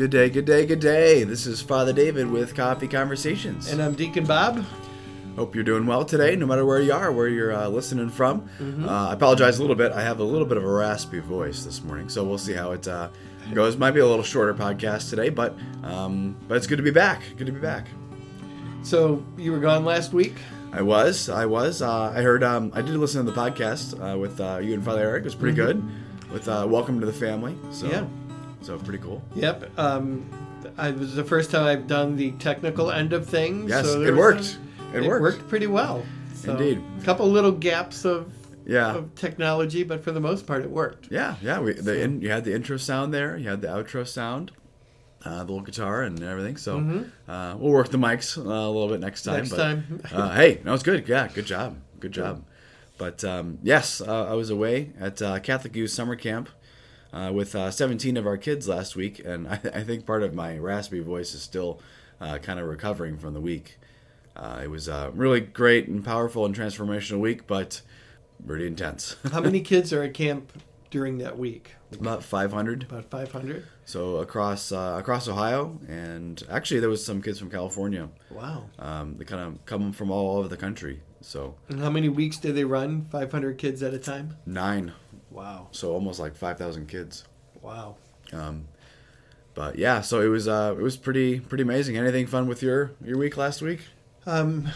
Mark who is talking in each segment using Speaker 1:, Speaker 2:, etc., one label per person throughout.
Speaker 1: Good day, good day, good day. This is Father David with Coffee Conversations.
Speaker 2: And I'm Deacon Bob.
Speaker 1: Hope you're doing well today, no matter where you are, where you're uh, listening from. Uh, I apologize a little bit. I have a little bit of a raspy voice this morning, so we'll see how it uh, goes. Might be a little shorter podcast today, but um, but it's good to be back. Good to be back.
Speaker 2: So you were gone last week.
Speaker 1: I was, I was. Uh, I heard. Um, I did listen to the podcast uh, with uh, you and Father Eric. It was pretty good. With uh, Welcome to the Family. So,
Speaker 2: Yeah.
Speaker 1: So pretty cool.
Speaker 2: Yep. Um, I was the first time I've done the technical end of things.
Speaker 1: Yes,
Speaker 2: so
Speaker 1: it worked.
Speaker 2: some-
Speaker 1: It
Speaker 2: it
Speaker 1: worked.
Speaker 2: worked pretty well. So,
Speaker 1: Indeed.
Speaker 2: A couple little gaps of,
Speaker 1: Yeah.
Speaker 2: of technology, but for the most part, it worked.
Speaker 1: Yeah, yeah. We, the in, you had the intro sound there. You had the outro sound, uh, the little guitar and everything. So uh, we'll work the mics uh, a little bit next time.
Speaker 2: Mm-hmm. Next
Speaker 1: but,
Speaker 2: time.
Speaker 1: uh, hey, no, it's good. Yeah, good job. Good job. But um, yes, uh, I was away at uh, Catholic Youth Summer Camp uh, with uh, 17 of our kids last week, and I, I think part of my raspy voice is still uh, kind of recovering from the week. Uh, it was a really great and powerful and transformational week, but pretty intense.
Speaker 2: How many kids are at camp during that week?
Speaker 1: About 500.
Speaker 2: About 500.
Speaker 1: So across uh, across Ohio, and actually there was some kids from California.
Speaker 2: Wow.
Speaker 1: Um, they kind of come from all over the country. So
Speaker 2: And how many weeks do they run? 500 kids at a time?
Speaker 1: nine,
Speaker 2: Wow.
Speaker 1: so almost like five thousand kids.
Speaker 2: Wow.
Speaker 1: Um, but yeah, so it was uh, it was pretty pretty amazing. Anything fun with your your week last week?
Speaker 2: Um,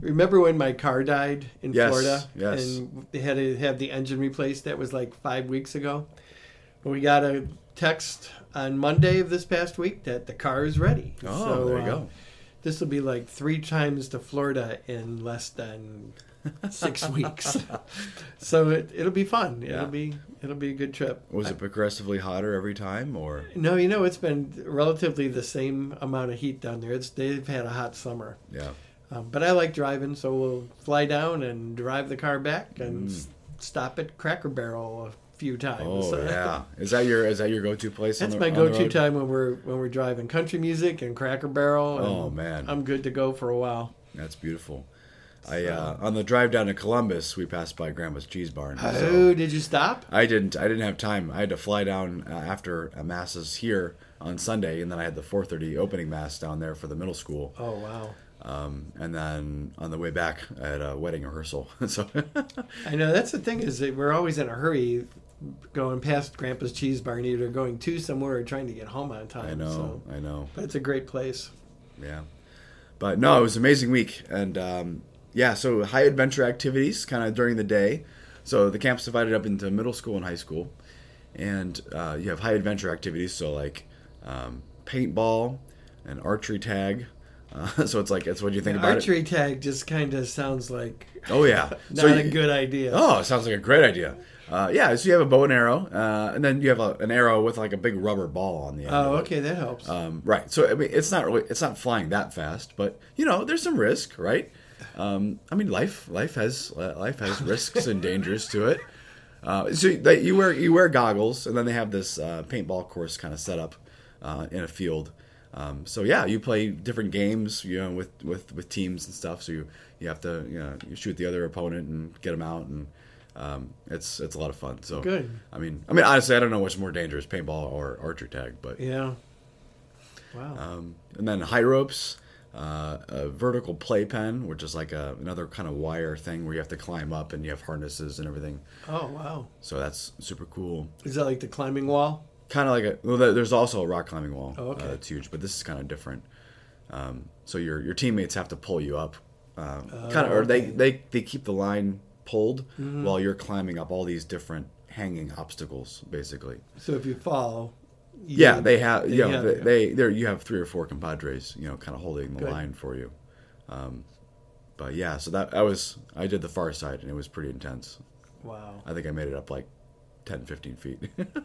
Speaker 2: remember when my car died in
Speaker 1: Yes,
Speaker 2: Florida?
Speaker 1: yes.
Speaker 2: And they had to have the engine replaced. That was like five weeks ago. We got a text on Monday of this past week that the car is ready.
Speaker 1: Oh, there you
Speaker 2: uh,
Speaker 1: go.
Speaker 2: This will be like three times to Florida in less than six weeks. so it, it'll be fun.
Speaker 1: Yeah.
Speaker 2: It'll be it'll be a good trip.
Speaker 1: Was it progressively hotter every time, or
Speaker 2: No, you know it's been relatively the same amount of heat down there. It's they've had a hot summer.
Speaker 1: yeah?
Speaker 2: Um, but I like driving, so we'll fly down and drive the car back and s- stop at Cracker Barrel a few times.
Speaker 1: Mm. Oh yeah, is that your is that your go to place?
Speaker 2: That's
Speaker 1: the,
Speaker 2: my go-to
Speaker 1: road?
Speaker 2: time when we're when we're driving country music and Cracker Barrel. And
Speaker 1: Oh, man.
Speaker 2: I'm good to go for a while.
Speaker 1: That's beautiful. I uh, on the drive down to Columbus, we passed by Grandma's Cheese Barn. so-
Speaker 2: Oh, did you stop?
Speaker 1: I didn't. I didn't have time. I had to fly down uh, after uh, masses here on Sunday, and then I had the 4:30 opening mass down there for the middle school.
Speaker 2: Oh wow!
Speaker 1: Um, and then on the way back, I had a wedding rehearsal. so
Speaker 2: I know that's the thing is that we're always in a hurry, going past Grandpa's Cheese Barn, either going to somewhere or trying to get home on time.
Speaker 1: I know.
Speaker 2: So.
Speaker 1: I know.
Speaker 2: But it's a great place.
Speaker 1: Yeah. But no, it was an amazing week, and um, yeah. So high adventure activities, kind of during the day. So the camp's divided up into middle school and high school, and uh, you have high adventure activities. So like um, paintball and archery tag. Uh, so it's like that's what do you think about it.
Speaker 2: Archery tag just kind of sounds like
Speaker 1: Oh yeah,
Speaker 2: not
Speaker 1: So
Speaker 2: a good idea.
Speaker 1: Oh, it sounds like a great idea. Uh, yeah, so you have a bow and arrow, uh, and then you have a, an arrow with like a big rubber ball on the end.
Speaker 2: Oh,
Speaker 1: it.
Speaker 2: okay, that helps.
Speaker 1: Um, right. So I mean, it's not really it's not flying that fast, but you know, there's some risk, right? Um, I mean, life life has life has risks and dangers to it. Uh, so they, you wear you wear goggles, and then they have this uh, paintball course kind of set up uh, in a field. Um, so yeah, you play different games, you know, with, with, with teams and stuff. So you, you have to you know you shoot the other opponent and get them out, and um, it's it's a lot of fun. So
Speaker 2: Good.
Speaker 1: I mean, I mean honestly, I don't know what's more dangerous, paintball or archer tag, but
Speaker 2: yeah. Wow.
Speaker 1: um, and then high ropes, uh, a vertical playpen, which is like a, another kind of wire thing where you have to climb up and you have harnesses and everything.
Speaker 2: oh, wow.
Speaker 1: So that's super cool.
Speaker 2: Is that like the climbing wall?
Speaker 1: Kind of like a well, there's also a rock climbing wall.
Speaker 2: Oh, okay.
Speaker 1: Uh, it's huge, but this is kind of different. Um, so your your teammates have to pull you up, uh, kind of, or they,
Speaker 2: Oh, okay. Mm-hmm.
Speaker 1: they they keep the line pulled while you're climbing up all these different hanging obstacles, basically.
Speaker 2: So if you fall,
Speaker 1: Yeah, they have.
Speaker 2: they
Speaker 1: you know,
Speaker 2: have
Speaker 1: they,
Speaker 2: you.
Speaker 1: they there. You have three or four compadres, you know, kind of holding the
Speaker 2: Good.
Speaker 1: line for you. Um, but yeah, so that I was I did the far side and it was pretty intense.
Speaker 2: Wow.
Speaker 1: I think I made it up like 10, 15 feet.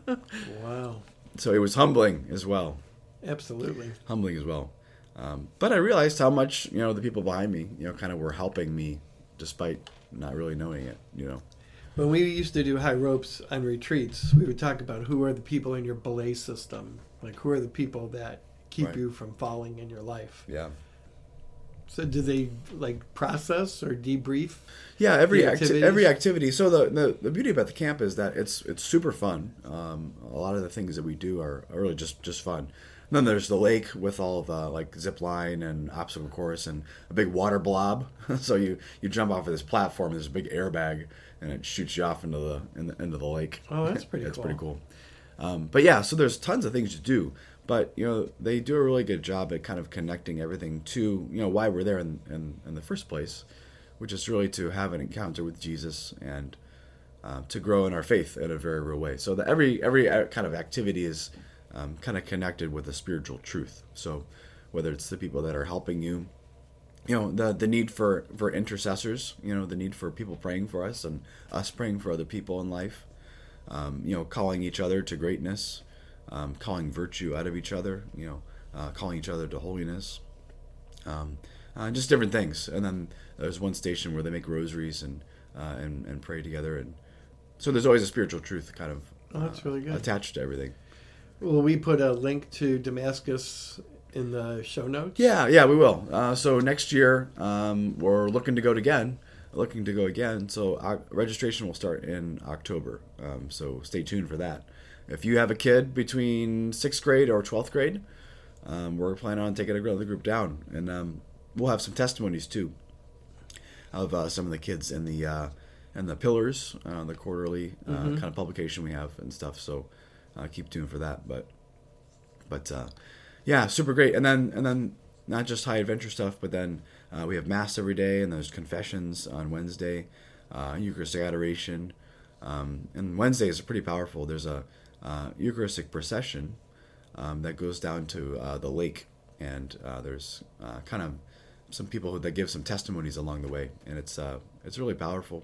Speaker 2: Wow.
Speaker 1: so it was humbling as well,
Speaker 2: Absolutely.
Speaker 1: humbling as well. Um, but I realized how much you know the people behind me, you know, kind of were helping me despite not really knowing it. You know.
Speaker 2: When we used to do high ropes on retreats, we would talk about who are the people in your belay system. Like, who are the people that keep
Speaker 1: Right.
Speaker 2: you from falling in your life?
Speaker 1: Yeah.
Speaker 2: So, do they like process or debrief?
Speaker 1: Yeah, every acti- every activity. So the, the the beauty about the camp is that it's it's super fun. Um, a lot of the things that we do are, are really just just fun. Then there's the lake with all the like zip line and obstacle course and a big water blob. so you you jump off of this platform. There's a big airbag and it shoots you off into the, in the into the lake.
Speaker 2: Oh, that's pretty
Speaker 1: That's
Speaker 2: cool.
Speaker 1: pretty cool. Um, but yeah, so there's tons of things to do. But you know they do a really good job at kind of connecting everything to you know why we're there in in, in the first place, which is really to have an encounter with Jesus and uh, to grow in our faith in a very real way. So that every every uh, kind of activity is um, kind of connected with a spiritual truth. So whether it's the people that are helping you, you know, the the need for for intercessors, you know, the need for people praying for us and us praying for other people in life, um, you know, calling each other to greatness, um, calling virtue out of each other, you know, uh, calling each other to holiness. Um, uh, just different things, and then there's one station where they make rosaries and uh, and and pray together, and so there's always a spiritual truth kind of
Speaker 2: Oh, that's really good.
Speaker 1: attached to everything.
Speaker 2: Will we put a link to Damascus in the show notes?
Speaker 1: Yeah, yeah, we will. Uh, so next year, um, we're looking to go again. Looking to go again. So uh, registration will start in October. Um, so stay tuned for that. If you have a kid between sixth grade or twelfth grade, um, we're planning on taking another group down, and um, we'll have some testimonies too of uh, some of the kids in the uh, in the pillars, uh, the quarterly uh, kind of publication we have and stuff. So uh, keep tuned for that. But but uh, yeah, super great. And then and then not just high adventure stuff, but then uh, we have mass every day, and there's confessions on Wednesday, uh, Eucharistic adoration, um, and Wednesdays are pretty powerful. There's a uh, Eucharistic procession um, that goes down to uh, the lake, and there's kind of some people that give some testimonies along the way, and it's it's really powerful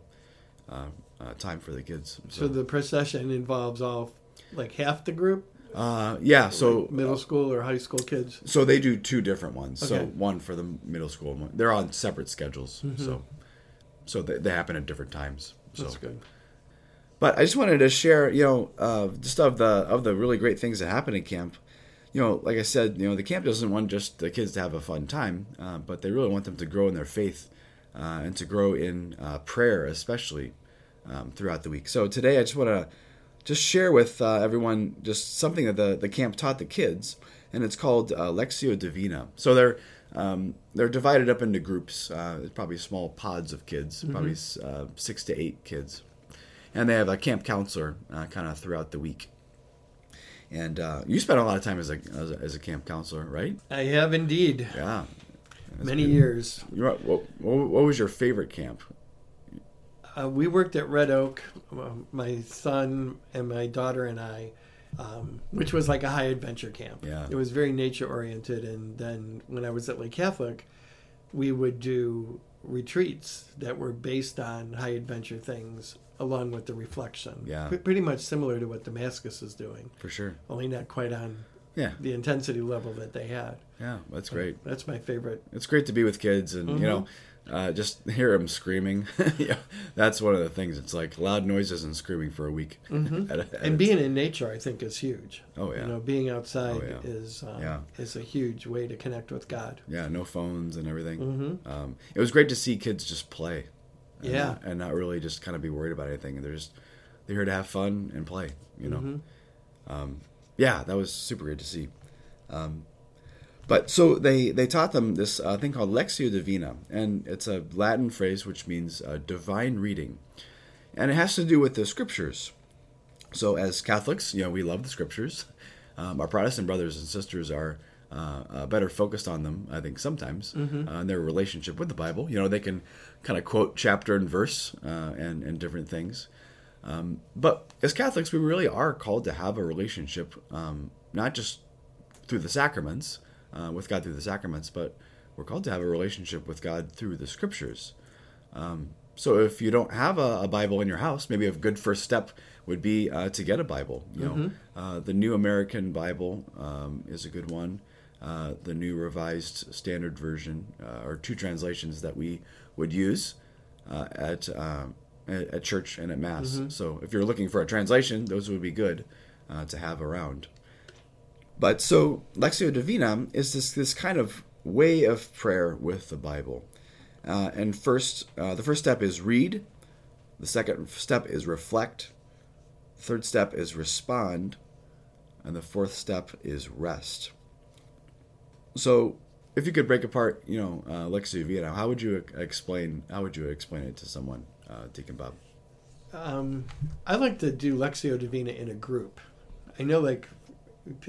Speaker 1: uh, uh, time for the kids.
Speaker 2: So the procession involves all like half the group,
Speaker 1: uh, yeah, so
Speaker 2: middle school or high school kids.
Speaker 1: So they do two different ones. So one for the middle school, and one, they're on separate schedules. So so they, they happen at different times. So
Speaker 2: That's good.
Speaker 1: but I just wanted to share, you know, uh, just of the of the really great things that happen at camp. You know, like I said, you know, the camp doesn't want just the kids to have a fun time, uh, but they really want them to grow in their faith uh, and to grow in uh, prayer, especially um, throughout the week. So today, I just want to just share with uh, everyone just something that the, the camp taught the kids, and it's called uh, Lectio Divina. So they're um, they're divided up into groups, uh, probably small pods of kids, probably uh, six to eight kids and they have a camp counselor uh, kind of throughout the week. And uh, you spent a lot of time as a, as a as a camp counselor, right?
Speaker 2: I have indeed
Speaker 1: Yeah. That's
Speaker 2: many
Speaker 1: good.
Speaker 2: years.
Speaker 1: What, what, what was your favorite camp?
Speaker 2: Uh, we worked at Red Oak, um, my son and my daughter and I, um, which was like a high adventure camp.
Speaker 1: Yeah.
Speaker 2: It was very nature oriented. And then when I was at Lake Catholic, we would do retreats that were based on high adventure things along with the reflection.
Speaker 1: Yeah.
Speaker 2: P- pretty much similar to what Damascus is doing,
Speaker 1: For sure.
Speaker 2: only not quite on
Speaker 1: Yeah.
Speaker 2: the intensity level that they had.
Speaker 1: Yeah. That's great.
Speaker 2: That's my favorite.
Speaker 1: It's great to be with kids and, you know, uh, just hear them screaming. yeah. That's one of the things. It's like loud noises and screaming for a week. At a- at
Speaker 2: And being in nature, I think, is huge.
Speaker 1: Oh, yeah.
Speaker 2: You know, being outside
Speaker 1: Oh, yeah.
Speaker 2: is um,
Speaker 1: Yeah.
Speaker 2: is a huge way to connect with God.
Speaker 1: yeah, no phones and everything.
Speaker 2: Mm-hmm.
Speaker 1: Um, it was great to see kids just play. And
Speaker 2: Yeah.
Speaker 1: And not really just kind of be worried about anything. They're just they're here to have fun and play. You know.
Speaker 2: Mm-hmm.
Speaker 1: Um, yeah, that was super great to see. Um, but so they they taught them this uh, thing called Lectio Divina, and it's a Latin phrase which means uh, divine reading, and it has to do with the scriptures. So as Catholics, you know, we love the scriptures. Um, our Protestant brothers and sisters are uh, uh, better focused on them, I think, sometimes uh, in their relationship with the Bible. You know, they can kind of quote chapter and verse uh, and and different things. Um, but as Catholics, we really are called to have a relationship, um, not just through the sacraments, uh, with God through the sacraments, but we're called to have a relationship with God through the scriptures. Um, so if you don't have a, a Bible in your house, maybe a good first step would be uh, to get a Bible. You know, uh, the New American Bible um, is a good one. Uh, the New Revised Standard Version uh, are two translations that we would use uh, at, um at at church and at mass. So if you're looking for a translation, those would be good uh, to have around. But so Lectio Divina is this this kind of way of prayer with the Bible. Uh, and first, uh, the first step is read. The second step is reflect. Third step is respond, and the fourth step is rest. so if you could break apart, you know, uh, Lectio Divina, how would you explain? How would you explain it to someone, uh, Deacon Bob?
Speaker 2: Um, I like to do Lectio Divina in a group. I know, like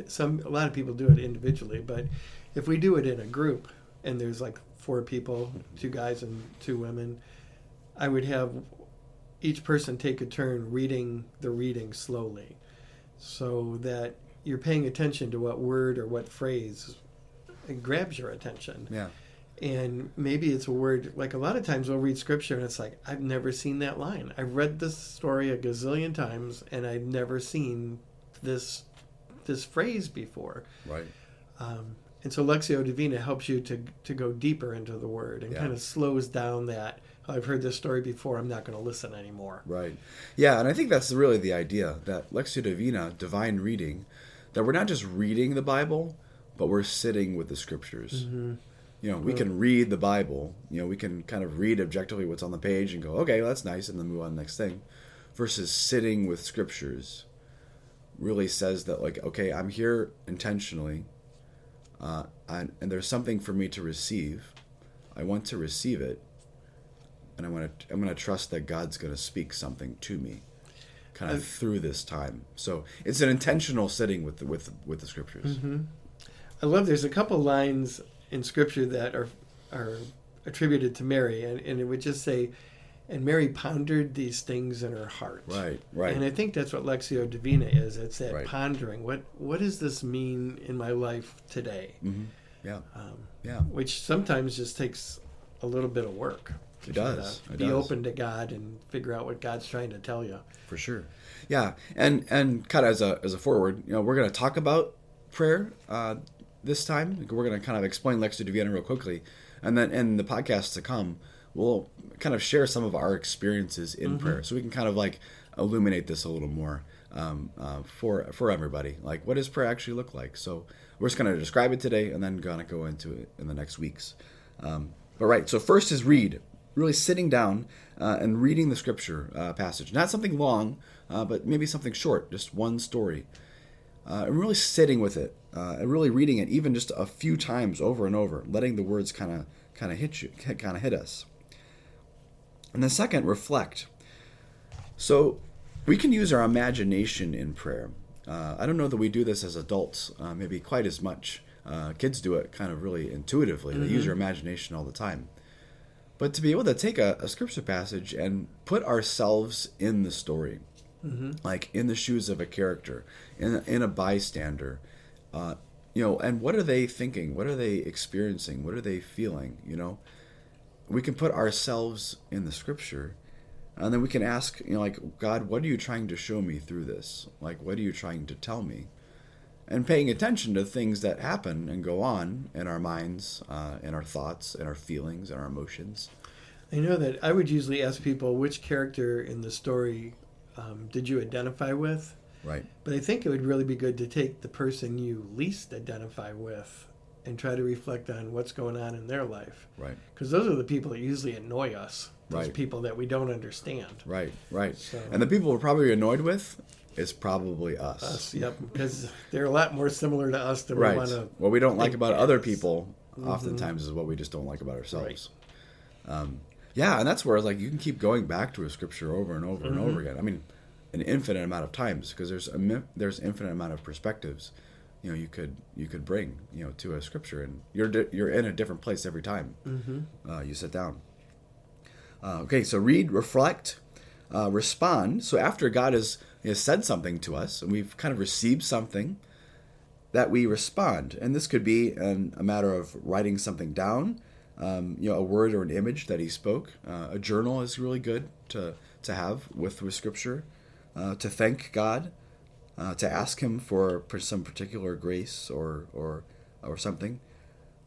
Speaker 2: some a lot of people do it individually, but if we do it in a group and there's like four people, two guys and two women, I would have each person take a turn reading the reading slowly, so that you're paying attention to what word or what phrase grabs your attention.
Speaker 1: Yeah.
Speaker 2: And maybe it's a word like a lot of times we'll read scripture and it's like I've never seen that line. I've read this story a gazillion times and I've never seen this this phrase before.
Speaker 1: Right.
Speaker 2: Um, and so Lectio Divina helps you to to go deeper into the word and
Speaker 1: Yeah.
Speaker 2: kind of slows down that "Oh, I've heard this story before. I'm not going to listen anymore.
Speaker 1: Right. Yeah, and I think that's really the idea that Lectio Divina, divine reading, that we're not just reading the Bible, but we're sitting with the scriptures.
Speaker 2: Mm-hmm.
Speaker 1: You know, we can read the Bible. You know, we can kind of read objectively what's on the page and go, okay, well, that's nice, and then move on to the next thing. Versus sitting with scriptures really says that, like, okay, I'm here intentionally, uh, and, and there's something for me to receive. I want to receive it, and I want to. I'm going to trust that God's going to speak something to me, kind of through this time. So it's an intentional sitting with the, with with the scriptures.
Speaker 2: Mm-hmm. I love. There's a couple lines in Scripture that are are attributed to Mary, and, and it would just say, "And Mary pondered these things in her heart."
Speaker 1: Right. Right.
Speaker 2: And I think that's what Lectio Divina is. It's that
Speaker 1: Right.
Speaker 2: pondering. What what does this mean in my life today?
Speaker 1: hmm Yeah.
Speaker 2: Um,
Speaker 1: Yeah.
Speaker 2: which sometimes just takes a little bit of work.
Speaker 1: It does.
Speaker 2: to
Speaker 1: It
Speaker 2: be
Speaker 1: does.
Speaker 2: open to God and figure out what God's trying to tell you.
Speaker 1: for sure yeah and and kind of as a as a forward you know we're going to talk about prayer uh this time we're going to kind of explain lectio divina real quickly and then in the podcast to come we'll kind of share some of our experiences in prayer so we can kind of like illuminate this a little more um, uh, for for everybody like what does prayer actually look like so we're just going to describe it today and then going to go into it in the next weeks um, but right so first is read really sitting down uh, and reading the scripture uh, passage. Not something long, uh, but maybe something short, just one story. Uh, and really sitting with it uh, and really reading it, even just a few times over and over, letting the words kind of kind of hit you, kind of hit us. And then second, reflect. So we can use our imagination in prayer. Uh, I don't know that we do this as adults, uh, maybe quite as much. Uh, kids do it kind of really intuitively. They use their imagination all the time. But to be able to take a, a scripture passage and put ourselves in the story, like in the shoes of a character, in a, in a bystander, uh, you know, and what are they thinking? What are they experiencing? What are they feeling? You know, we can put ourselves in the scripture, and then we can ask, you know, like God, what are you trying to show me through this? Like, what are you trying to tell me? and paying attention to things that happen and go on in our minds, uh, in our thoughts, in our feelings, and our emotions.
Speaker 2: I know that I would usually ask people which character in the story um, did you identify with,
Speaker 1: Right.
Speaker 2: but I think it would really be good to take the person you least identify with and try to reflect on what's going on in their life.
Speaker 1: Right.
Speaker 2: Because those are the people that usually annoy us. Those
Speaker 1: Right.
Speaker 2: people that we don't understand.
Speaker 1: Right. Right.
Speaker 2: So-
Speaker 1: And the people we're probably annoyed with is probably us.
Speaker 2: Us, yep, because they're a lot more similar to us than we
Speaker 1: Right.
Speaker 2: want to.
Speaker 1: What we don't like about other people
Speaker 2: Mm-hmm.
Speaker 1: oftentimes is what we just don't like about ourselves. Um, yeah, and that's where it's like you can keep going back to a scripture over and over and
Speaker 2: Mm-hmm.
Speaker 1: over again. I mean, an infinite amount of times because there's a there's infinite amount of perspectives. You know, you could you could bring you know to a scripture, and you're di- you're in a different place every time
Speaker 2: Mm-hmm.
Speaker 1: uh, you sit down. Uh, okay, so read, reflect, uh, respond. So after God has, has said something to us and we've kind of received something, that we respond. And this could be an, a matter of writing something down, um, you know, a word or an image that He spoke. Uh, a journal is really good to to have with with Scripture, uh, to thank God, uh, to ask Him for some particular grace or or or something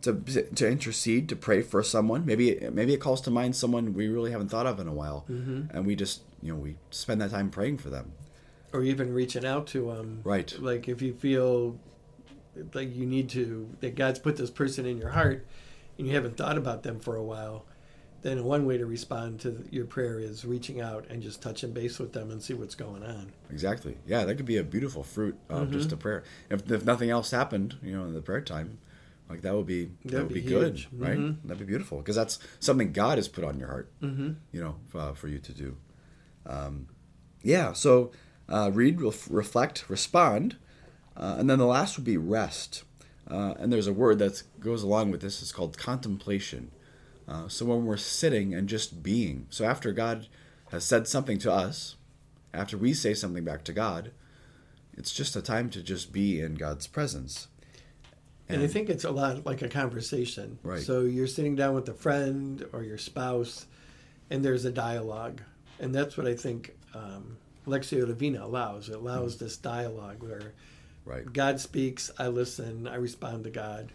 Speaker 1: to to intercede, to pray for someone. Maybe maybe it calls to mind someone we really haven't thought of in a while, and we just you know we spend that time praying for them.
Speaker 2: or even reaching out to them.
Speaker 1: Right.
Speaker 2: Like if you feel like you need to, that God's put this person in your heart and you haven't thought about them for a while, then one way to respond to your prayer is reaching out and just touching base with them and see what's going on.
Speaker 1: Exactly. Yeah, that could be a beautiful fruit of just a prayer. If, if nothing else happened, you know, in the prayer time, Like that would be that
Speaker 2: That'd
Speaker 1: be,
Speaker 2: be
Speaker 1: good,
Speaker 2: huge.
Speaker 1: right?
Speaker 2: Mhm.
Speaker 1: That'd be beautiful because that's something God has put on your heart,
Speaker 2: Mm-hmm.
Speaker 1: you know, uh, for you to do. Um, yeah. So uh, read, ref- reflect, respond, uh, and then the last would be rest. Uh, and there's a word that goes along with this. It's called contemplation. Uh, so when we're sitting and just being. So after God has said something to us, after we say something back to God, it's just a time to just be in God's presence.
Speaker 2: And I think it's a lot like a conversation.
Speaker 1: Right.
Speaker 2: So you're sitting down with a friend or your spouse, and there's a dialogue, and that's what I think um, Lectio Divina allows. It allows this dialogue where
Speaker 1: Right.
Speaker 2: God speaks, I listen, I respond to God.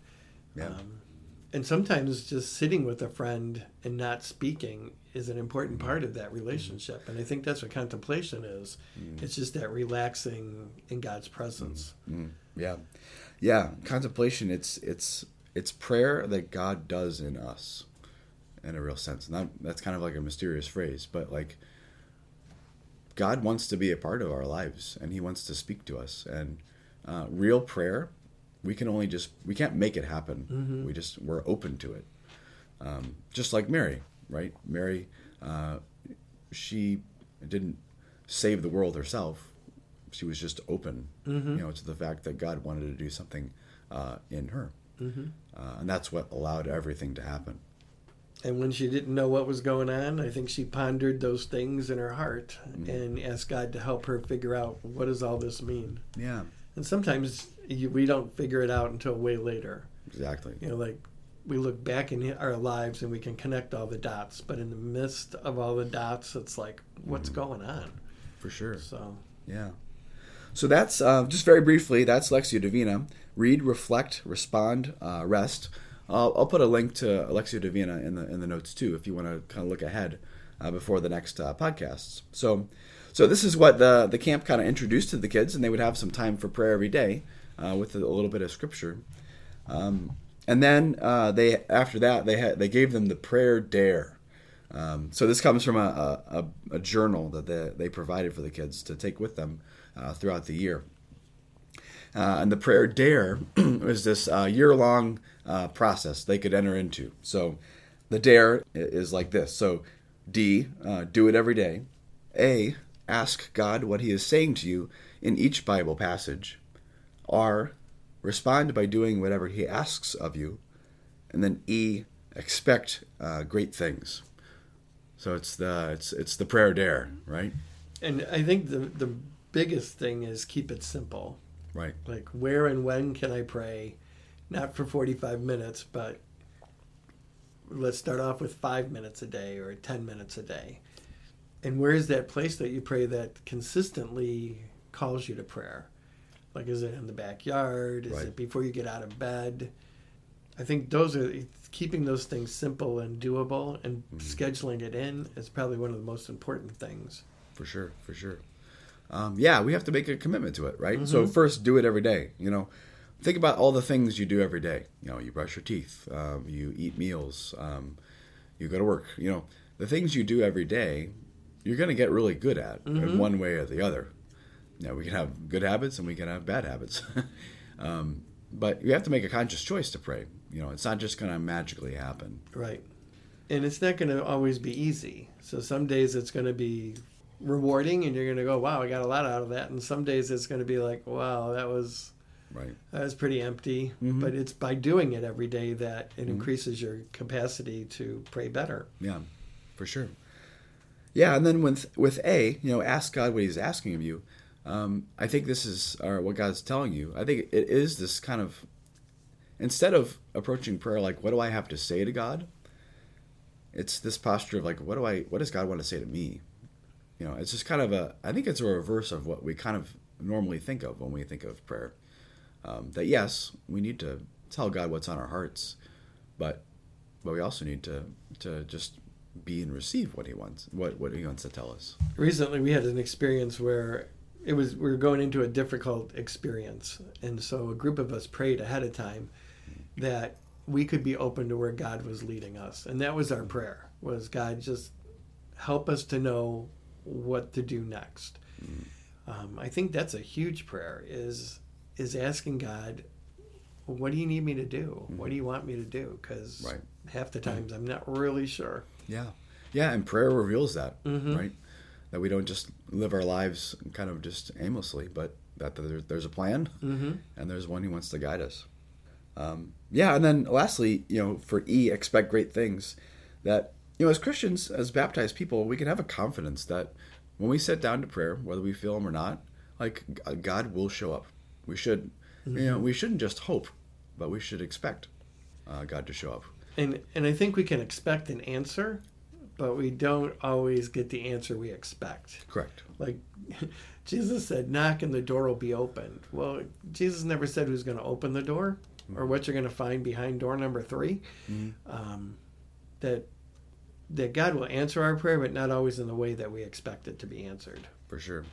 Speaker 1: Yeah.
Speaker 2: Um, and sometimes just sitting with a friend and not speaking is an important part of that relationship. And I think that's what contemplation is. It's just that relaxing in God's presence.
Speaker 1: Mm, yeah, yeah. Contemplation. It's it's it's prayer that God does in us, in a real sense. And that, that's kind of like a mysterious phrase, but like God wants to be a part of our lives, and He wants to speak to us. And uh, real prayer, we can only just we can't make it happen. We just we're open to it. Um, just like Mary, right? Mary, uh, she didn't save the world herself. She was just open, you know, to the fact that God wanted to do something uh, in her, uh, and that's what allowed everything to happen.
Speaker 2: And when she didn't know what was going on, I think she pondered those things in her heart and asked God to help her figure out what does all this mean.
Speaker 1: Yeah,
Speaker 2: And sometimes you, we don't figure it out until way later.
Speaker 1: exactly.
Speaker 2: You know, like we look back in our lives and we can connect all the dots, but in the midst of all the dots, it's like, what's going on?
Speaker 1: For sure.
Speaker 2: So,
Speaker 1: Yeah. So that's uh, just very briefly. That's Lectio Divina. Read, reflect, respond, uh, rest. I'll, I'll put a link to Lectio Divina in the in the notes too, if you want to kind of look ahead uh, before the next uh, podcasts. So, so this is what the the camp kind of introduced to the kids, and they would have some time for prayer every day uh, with a, little bit of scripture. Um, and then uh, they after that they had they gave them the prayer dare. Um, so this comes from a, a, a journal that they, they provided for the kids to take with them uh, throughout the year. Uh, and the prayer dare was this uh, year long uh, process they could enter into. So the dare is like this. So D, uh, do it every day. A, ask God what He is saying to you in each Bible passage. R, respond by doing whatever He asks of you. And then E, expect uh, great things. So it's the it's it's the prayer dare, right?
Speaker 2: and I think the, the biggest thing is keep it simple.
Speaker 1: Right.
Speaker 2: Like, where and when can I pray? Not for 45 minutes, but let's start off with five minutes a day or 10 minutes a day. And where is that place that you pray that consistently calls you to prayer? Like, is it in the backyard? Is
Speaker 1: Right.
Speaker 2: it before you get out of bed? I think those are keeping those things simple and doable and scheduling it in is probably one of the most important things.
Speaker 1: for sure, for sure. Um, yeah, we have to make a commitment to it, right? So first, do it every day. You know, think about all the things you do every day. You know, you brush your teeth, um, you eat meals, um, you go to work. You know, the things you do every day, you're going to get really good at in one way or the other. Know, we can have good habits and we can have bad habits, um, but you have to make a conscious choice to pray. You know, it's not just going to magically happen.
Speaker 2: Right. And it's not going to always be easy. So some days it's going to be rewarding and you're going to go, wow, I got a lot out of that. And some days it's going to be like, wow, that was
Speaker 1: Right.
Speaker 2: that was pretty empty.
Speaker 1: Mhm.
Speaker 2: But it's by doing it every day that it increases your capacity to pray better.
Speaker 1: Yeah, for sure. Yeah, and then with with A, you know, ask God what He's asking of you. Um, I think this is or what God's telling you. I think it is this kind of instead of approaching prayer like, what do I have to say to God? It's this posture of like, what do I, what does God want to say to me? You know, it's just kind of a. I think it's a reverse of what we kind of normally think of when we think of prayer. Um, that yes, we need to tell God what's on our hearts, but but we also need to to just be and receive what he wants what what he wants to tell us
Speaker 2: Recently we had an experience where it was we were going into a difficult experience. And so a group of us prayed ahead of time that we could be open to where God was leading us. And that was our prayer. Was God just help us to know what to do next. Um, I think that's a huge prayer. Is is asking God what do you need me to do? What do you want me to do? Because
Speaker 1: Right.
Speaker 2: half the times I'm not really sure.
Speaker 1: Yeah. Yeah, and prayer reveals that,
Speaker 2: Mhm.
Speaker 1: right? That we don't just live our lives kind of just aimlessly, but that there, there's a plan
Speaker 2: Mm-hmm.
Speaker 1: and there's one who wants to guide us. Um, yeah, and then lastly, you know, for E, expect great things. That, you know, as Christians, as baptized people, we can have a confidence that when we sit down to prayer, whether we feel Him or not, like God will show up. We should, you know, we shouldn't just hope, but we should expect uh, God to show up.
Speaker 2: And and I think we can expect an answer, but we don't always get the answer we expect.
Speaker 1: Correct.
Speaker 2: Like Jesus said, knock and the door will be opened. Well, Jesus never said who's going to open the door or what you're going to find behind door number 3
Speaker 1: Mhm.
Speaker 2: Um, that that God will answer our prayer, but not always in the way that we expect it to be answered.
Speaker 1: For sure.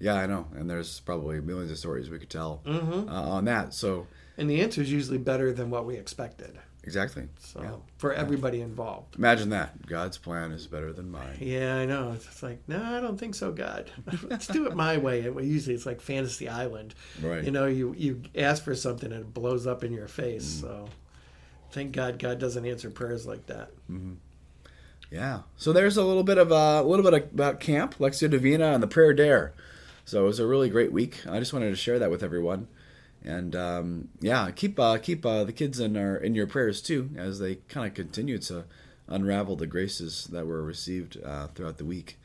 Speaker 1: Yeah, I know. And there's probably millions of stories we could tell
Speaker 2: Mm-hmm.
Speaker 1: uh, on that. So,
Speaker 2: And the answer is usually better than what we expected.
Speaker 1: Exactly.
Speaker 2: So
Speaker 1: Yeah.
Speaker 2: for everybody involved.
Speaker 1: Imagine that. God's plan is better than mine.
Speaker 2: Yeah, I know. It's like, no, I don't think so, God. Let's do it my way. Usually it's like Fantasy Island.
Speaker 1: Right.
Speaker 2: You know, you, you ask for something and it blows up in your face. So thank God God doesn't answer prayers like that.
Speaker 1: Yeah. So there's a little bit of uh, a little bit about camp, Lectio Divina, and the prayer dare. So it was a really great week. I just wanted to share that with everyone, and um, yeah, keep uh, keep uh, the kids in our in your prayers too, as they kind of continue to unravel the graces that were received uh, throughout the week.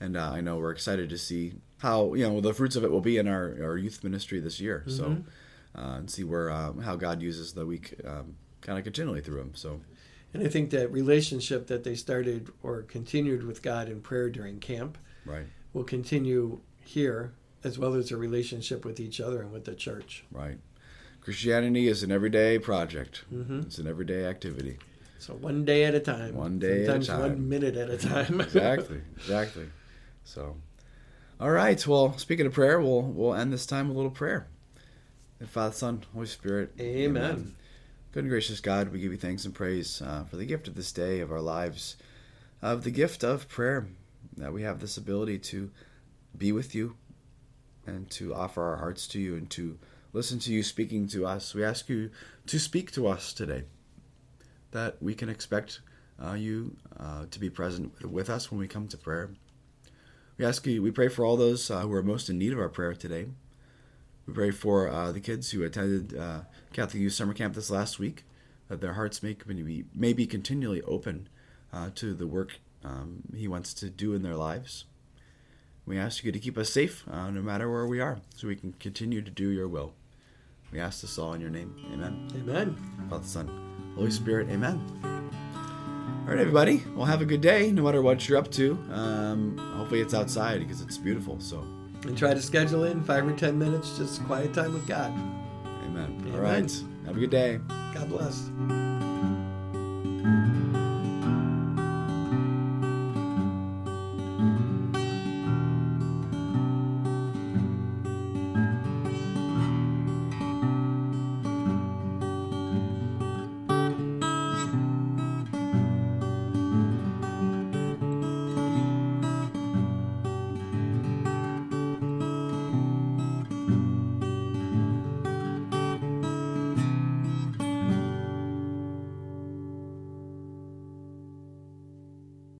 Speaker 1: And uh, I know we're excited to see how you know the fruits of it will be in our, our youth ministry this year. So uh, and see where um, how God uses the week um, kind of continually through them. So
Speaker 2: And I think that relationship that they started or continued with God in prayer during camp
Speaker 1: right,
Speaker 2: will continue here, as well as a relationship with each other and with the church.
Speaker 1: right. Christianity is an everyday project.
Speaker 2: Mhm.
Speaker 1: It's an everyday activity.
Speaker 2: So one day at a time.
Speaker 1: One day at a
Speaker 2: Sometimes
Speaker 1: time.
Speaker 2: one minute at a time.
Speaker 1: Exactly, exactly. So, all right. Well, speaking of prayer, we'll we'll end this time with a little prayer. And Father, Son, Holy Spirit.
Speaker 2: Amen.
Speaker 1: Good and gracious God, we give you thanks and praise uh, for the gift of this day of our lives, of the gift of prayer, that we have this ability to be with you and to offer our hearts to you and to listen to you speaking to us. We ask you to speak to us today, that we can expect uh, you uh, to be present with us when we come to prayer. We ask you, we pray for all those uh, who are most in need of our prayer today. We pray for uh, the kids who attended uh, Catholic Youth Summer Camp this last week, that their hearts may be, may be continually open uh, to the work um, He wants to do in their lives. We ask you to keep us safe uh, no matter where we are, so we can continue to do your will. We ask this all in your name. Amen.
Speaker 2: Amen.
Speaker 1: Father, Son, Holy Spirit. Amen. All right, everybody. Well, have a good day, no matter what you're up to. Um, hopefully, it's outside because it's beautiful. So,
Speaker 2: And try to schedule in five or ten minutes, just quiet time with God.
Speaker 1: amen.
Speaker 2: Amen.
Speaker 1: All right. Have a good day.
Speaker 2: God bless.